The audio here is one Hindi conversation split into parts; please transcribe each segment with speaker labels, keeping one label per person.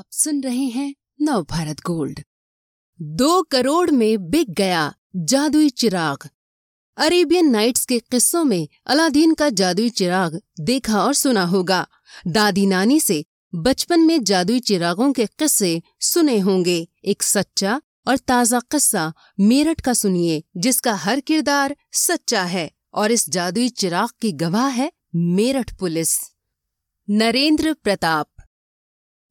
Speaker 1: आप सुन रहे हैं नव भारत गोल्ड। दो करोड़ में बिक गया जादुई चिराग। अरेबियन नाइट्स के किस्सों में अलादीन का जादुई चिराग देखा और सुना होगा। दादी नानी से बचपन में जादुई चिरागों के किस्से सुने होंगे। एक सच्चा और ताज़ा किस्सा मेरठ का सुनिए, जिसका हर किरदार सच्चा है और इस जादुई चिराग की गवाह है मेरठ पुलिस। नरेंद्र प्रताप।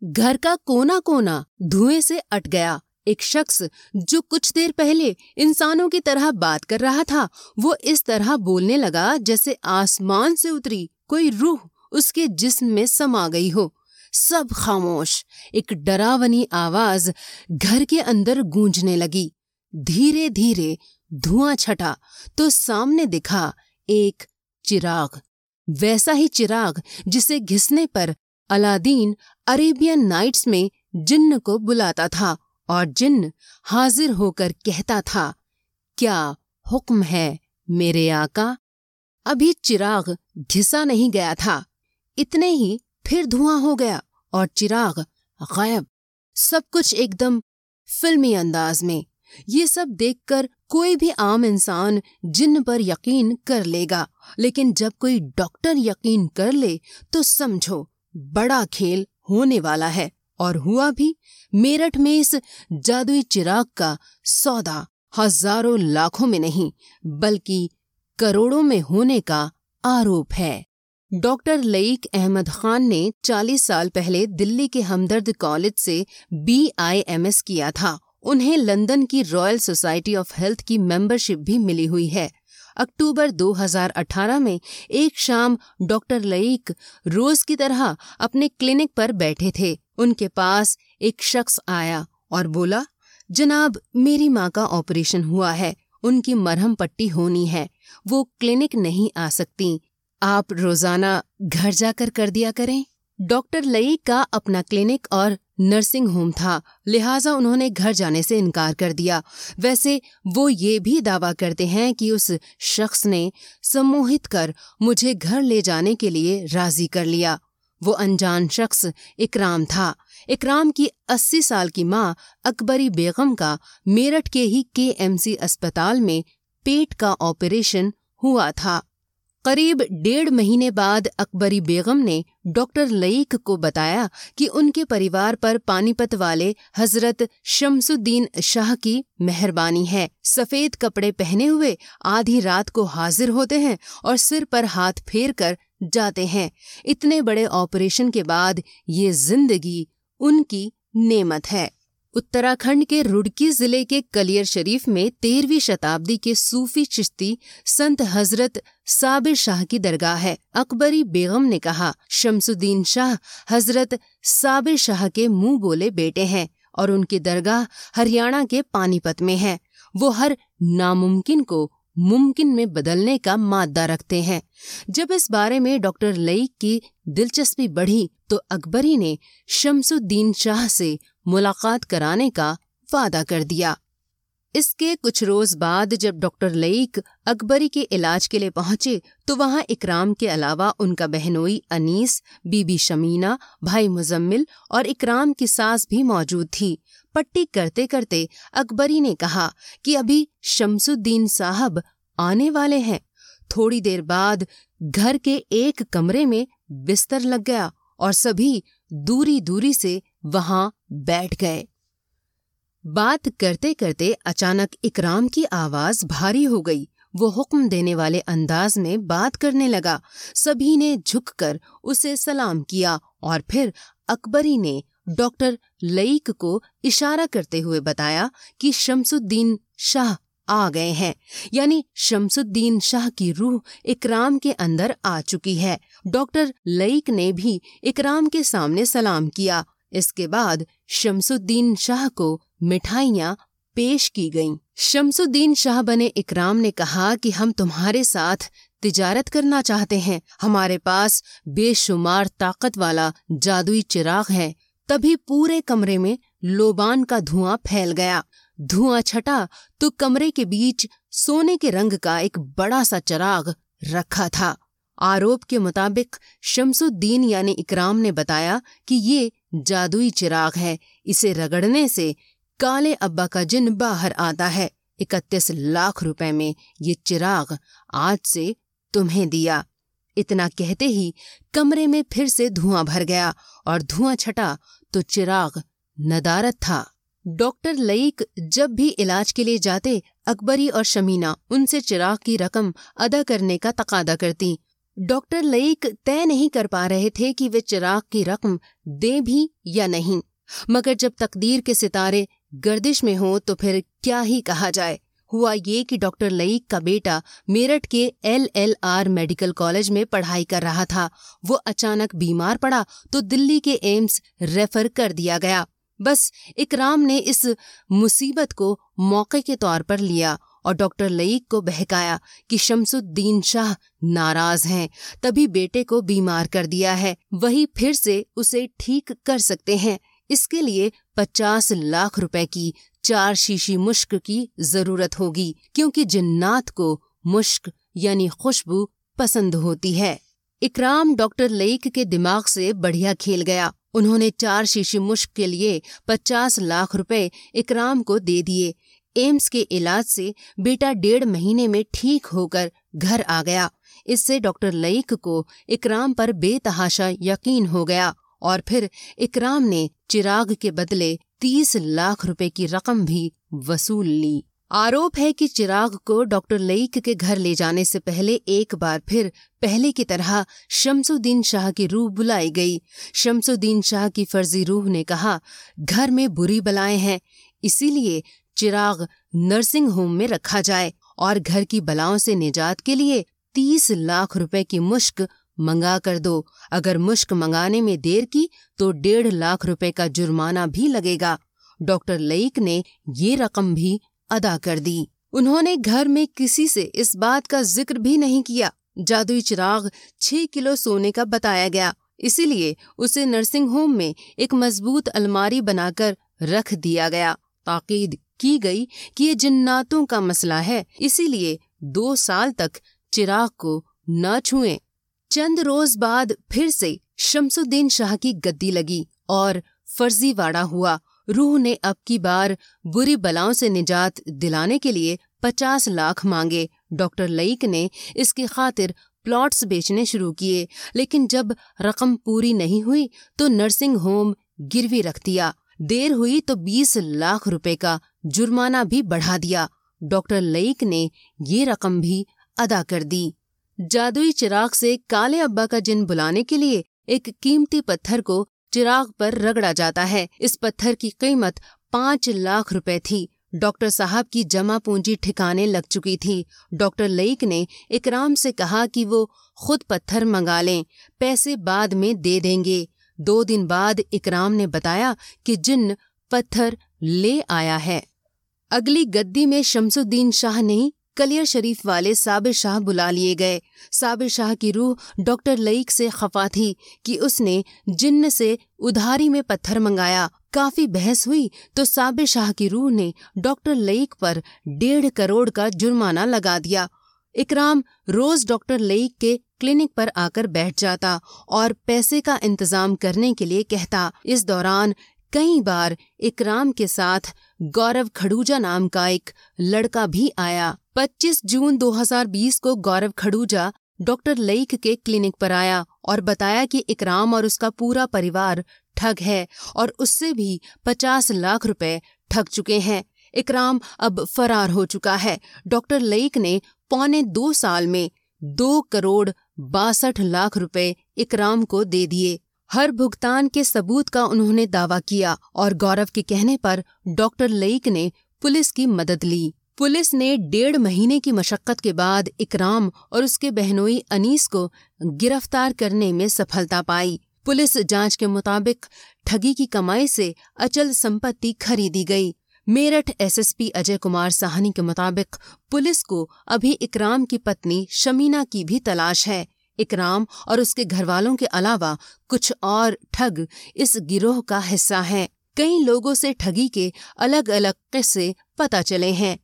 Speaker 1: घर का कोना कोना धुएँ से अट गया। एक शख्स, जो कुछ देर पहले इंसानों की तरह बात कर रहा था, वो इस तरह बोलने लगा जैसे आसमान से उतरी कोई रूह उसके जिस्म में समा गई हो। सब खामोश। एक डरावनी आवाज़ घर के अंदर गूंजने लगी। धीरे धीरे धुआँ छटा तो सामने दिखा एक चिराग। वैसा ही चिराग जिसे घिसने पर अलादीन अरेबियन नाइट्स में जिन्न को बुलाता था और जिन्न हाजिर होकर कहता था, क्या हुक्म है मेरे आका? अभी चिराग घिसा नहीं गया था। इतने ही फिर धुआँ हो गया और चिराग गायब। सब कुछ एकदम फिल्मी अंदाज में। ये सब देखकर कोई भी आम इंसान जिन्न पर यकीन कर लेगा। लेकिन जब कोई डॉक्टर यकीन कर ले तो समझो बड़ा खेल होने वाला है और हुआ भी मेरठ में इस जादुई चिराग का सौदा हज़ारों लाखों में नहीं, बल्कि करोड़ों में होने का आरोप है। डॉक्टर लईक अहमद खान ने 40 साल पहले दिल्ली के हमदर्द कॉलेज से बीआईएमएस किया था। उन्हें लंदन की रॉयल सोसाइटी ऑफ़ हेल्थ की मेंबरशिप भी मिली हुई है। अक्टूबर 2018 में एक शाम डॉक्टर लईक रोज की तरह अपने क्लिनिक पर बैठे थे। उनके पास एक शख्स आया और बोला, जनाब, मेरी माँ का ऑपरेशन हुआ है। उनकी मरहम पट्टी होनी है। वो क्लिनिक नहीं आ सकती। आप रोज़ाना घर जाकर कर दिया करें। डॉक्टर लई का अपना क्लिनिक और नर्सिंग होम था। लिहाजा उन्होंने घर जाने से इनकार कर दिया। वैसे वो ये भी दावा करते हैं कि उस शख्स ने सम्मोहित कर मुझे घर ले जाने के लिए राज़ी कर लिया। वो अनजान शख्स इकराम था। इकराम की 80 साल की माँ अकबरी बेगम का मेरठ के ही के अस्पताल में पेट का ऑपरेशन हुआ था। करीब डेढ़ महीने बाद अकबरी बेगम ने डॉक्टर लईक को बताया कि उनके परिवार पर पानीपत वाले हज़रत शमसुद्दीन शाह की मेहरबानी है। सफ़ेद कपड़े पहने हुए आधी रात को हाजिर होते हैं और सिर पर हाथ फेर कर जाते हैं। इतने बड़े ऑपरेशन के बाद ये ज़िंदगी उनकी नेमत है। उत्तराखंड के रुड़की ज़िले के कलियर शरीफ में तेरहवीं शताब्दी के सूफी चिश्ती संत हज़रत साबिर शाह की दरगाह है, अकबरी बेगम ने कहा। शमसुद्दीन शाह हज़रत साबिर शाह के मुँह बोले बेटे हैं और उनकी दरगाह हरियाणा के पानीपत में है। वो हर नामुमकिन को मुमकिन में बदलने का मादा रखते हैं। जब इस बारे में डॉक्टर लई की दिलचस्पी बढ़ी तो अकबरी ने शमसुद्दीन शाह से मुलाकात कराने का वादा कर दिया। इसके कुछ रोज बाद जब डॉक्टर लईक अकबरी के इलाज के लिए पहुँचे तो वहाँ इकराम के अलावा उनका बहनोई अनीस, बीबी शमीना, भाई मुजम्मिल और इकराम की सास भी मौजूद थी। पट्टी करते करते अकबरी ने कहा कि अभी शमसुद्दीन साहब आने वाले हैं। थोड़ी देर बाद घर के एक कमरे में बिस्तर लग गया और सभी दूरी दूरी से वहाँ बैठ गए। बात करते करते अचानक इकराम की आवाज़ भारी हो गई। वो हुक्म देने वाले अंदाज में बात करने लगा। सभी ने झुककर उसे सलाम किया और फिर अकबरी ने डॉक्टर लईक को इशारा करते हुए बताया कि शमसुद्दीन शाह आ गए हैं। यानी शमसुद्दीन शाह की रूह इकराम के अंदर आ चुकी है। डॉक्टर लईक ने भी इकराम के सामने सलाम किया। इसके बाद शमसुद्दीन शाह को मिठाइयाँ पेश की गईं। शमसुद्दीन शाह बने इकराम ने कहा कि हम तुम्हारे साथ तिजारत करना चाहते हैं। हमारे पास बेशुमार ताकत वाला जादुई चिराग है। तभी पूरे कमरे में लोबान का धुआँ फैल गया। धुआँ छटा तो कमरे के बीच सोने के रंग का एक बड़ा सा चिराग रखा था। आरोप के मुताबिक शमसुद्दीन यानी इकराम ने बताया कि ये जादुई चिराग है। इसे रगड़ने से काले अब्बा का जिन बाहर आता है, इकतीस लाख रुपए में ये चिराग आज से तुम्हें दिया। इतना कहते ही कमरे में फिर से धुआँ भर गया और धुआँ छटा तो चिराग नदारत था। डॉक्टर लईक जब भी इलाज के लिए जाते, अकबरी और शमीना उनसे चिराग की रकम अदा करने का तकादा करती। डॉक्टर लईक तय नहीं कर पा रहे थे कि वे चिराग की रकम दे भी या नहीं। मगर जब तकदीर के सितारे गर्दिश में हों तो फिर क्या ही कहा जाए। हुआ ये कि डॉक्टर लईक का बेटा मेरठ के L L R medical college में पढ़ाई कर रहा था। वो अचानक बीमार पड़ा तो दिल्ली के एम्स रेफर कर दिया गया। बस इकराम ने इस मुसीबत को मौके के तौर पर लिया और डॉक्टर लईक को बहकाया कि शमसुद्दीन शाह नाराज़ हैं। तभी बेटे को बीमार कर दिया है। वही फिर से उसे ठीक कर सकते हैं। इसके लिए पचास लाख रुपए की चार शीशी मुश्क की ज़रूरत होगी, क्योंकि जिन्नात को मुश्क यानी खुशबू पसंद होती है। इकराम डॉक्टर लईक के दिमाग से बढ़िया खेल गया। उन्होंने चार शीशी मुश्क के लिए पचास लाख रुपए इकराम को दे दिए। एम्स के इलाज से बेटा डेढ़ महीने में ठीक होकर घर आ गया। इससे डॉक्टर लईक को इकराम पर बेतहाशा यकीन हो गया और फिर इकराम ने चिराग के बदले तीस लाख रुपए की रकम भी वसूल ली। आरोप है कि चिराग को डॉक्टर लईक के घर ले जाने से पहले एक बार फिर पहले की तरह शमसुद्दीन शाह की रूह बुलाई गई। शमसुद्दीन शाह की फर्जी रूह ने कहा, घर में बुरी बलाएँ हैं, इसीलिए चिराग नर्सिंग होम में रखा जाए और घर की बलाओं से निजात के लिए तीस लाख रुपए की मुश्क मंगा कर दो। अगर मुश्क मंगाने में देर की तो डेढ़ लाख रुपए का जुर्माना भी लगेगा। डॉक्टर लईक ने ये रकम भी अदा कर दी। उन्होंने घर में किसी से इस बात का ज़िक्र भी नहीं किया। जादुई चिराग छह किलो सोने का बताया गया। इसीलिए उसे नर्सिंग होम में एक मज़बूत अलमारी बनाकर रख दिया गया। ताकीद की गई कि ये जिन्नातों का मसला है, इसीलिए दो साल तक चिराग को न छुएँ। चंद रोज बाद फिर से शमसुद्दीन शाह की गद्दी लगी और फर्जीवाड़ा हुआ। रूह ने अब की बार बुरी बलाओं से निजात दिलाने के लिए पचास लाख मांगे। डॉक्टर लईक ने इसकी खातिर प्लॉट्स बेचने शुरू किए, लेकिन जब रकम पूरी नहीं हुई तो नर्सिंग होम गिरवी रख दिया। देर हुई तो बीस लाख रुपए का जुर्माना भी बढ़ा दिया। डॉक्टर लईक ने ये रकम भी अदा कर दी। जादुई चिराग से काले अब्बा का जिन बुलाने के लिए एक कीमती पत्थर को चिराग पर रगड़ा जाता है, इस पत्थर की कीमत पाँच लाख रुपए थी। डॉक्टर साहब की जमा पूंजी ठिकाने लग चुकी थी। डॉक्टर लईक ने इकराम से कहा कि वो खुद पत्थर मंगा लें, पैसे बाद में दे देंगे। दो दिन बाद इकराम ने बताया कि जिन पत्थर ले आया है। अगली गद्दी में शमसुद्दीन शाह नहीं, कलियर शरीफ वाले साबिर शाह बुला लिए गए। साबिर शाह की रूह डॉक्टर लईक से खफा थी कि उसने जिन्न से उधारी में पत्थर मंगाया। काफ़ी बहस हुई तो साबिर शाह की रूह ने डॉक्टर लईक पर डेढ़ करोड़ का जुर्माना लगा दिया। इकराम रोज डॉक्टर लईक के क्लिनिक पर आकर बैठ जाता और पैसे का इंतज़ाम करने के लिए कहता, इस दौरान कई बार इकराम के साथ गौरव खड़ूजा नाम का एक लड़का भी आया। 25 जून 2020 को गौरव खड़ूजा डॉक्टर लईक के क्लिनिक पर आया और बताया कि इकराम और उसका पूरा परिवार ठग है और उससे भी 50 लाख रुपए ठग चुके हैं। इकराम अब फरार हो चुका है। डॉक्टर लईक ने पौने दो साल में दो करोड़ बासठ लाख रुपए इकराम को दे दिए। हर भुगतान के सबूत का उन्होंने दावा किया और गौरव के कहने पर डॉक्टर लईक ने पुलिस की मदद ली। पुलिस ने डेढ़ महीने की मशक्कत के बाद इकराम और उसके बहनोई अनीस को गिरफ़्तार करने में सफलता पाई। पुलिस जाँच के मुताबिक ठगी की कमाई से अचल संपत्ति खरीदी गई। मेरठ एसएसपी अजय कुमार साहनी के मुताबिक पुलिस को अभी इकराम की पत्नी शमीना की भी तलाश है। इकराम और उसके घरवालों के अलावा कुछ और ठग इस गिरोह का हिस्सा हैं। कई लोगों से ठगी के अलग अलग किस्से पता चले हैं।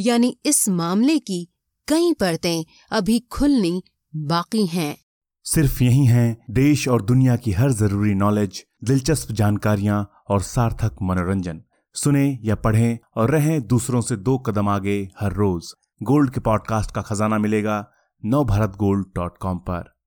Speaker 1: यानी इस मामले की कई परतें अभी खुलनी बाकी हैं।
Speaker 2: सिर्फ़ यही है, देश और दुनिया की हर ज़रूरी नॉलेज दिलचस्प जानकारियाँ और सार्थक मनोरंजन। सुने या पढ़ें और रहें दूसरों से दो कदम आगे हर रोज। गोल्ड के पॉडकास्ट का खजाना मिलेगा नव भारत गोल्ड डॉट कॉम पर।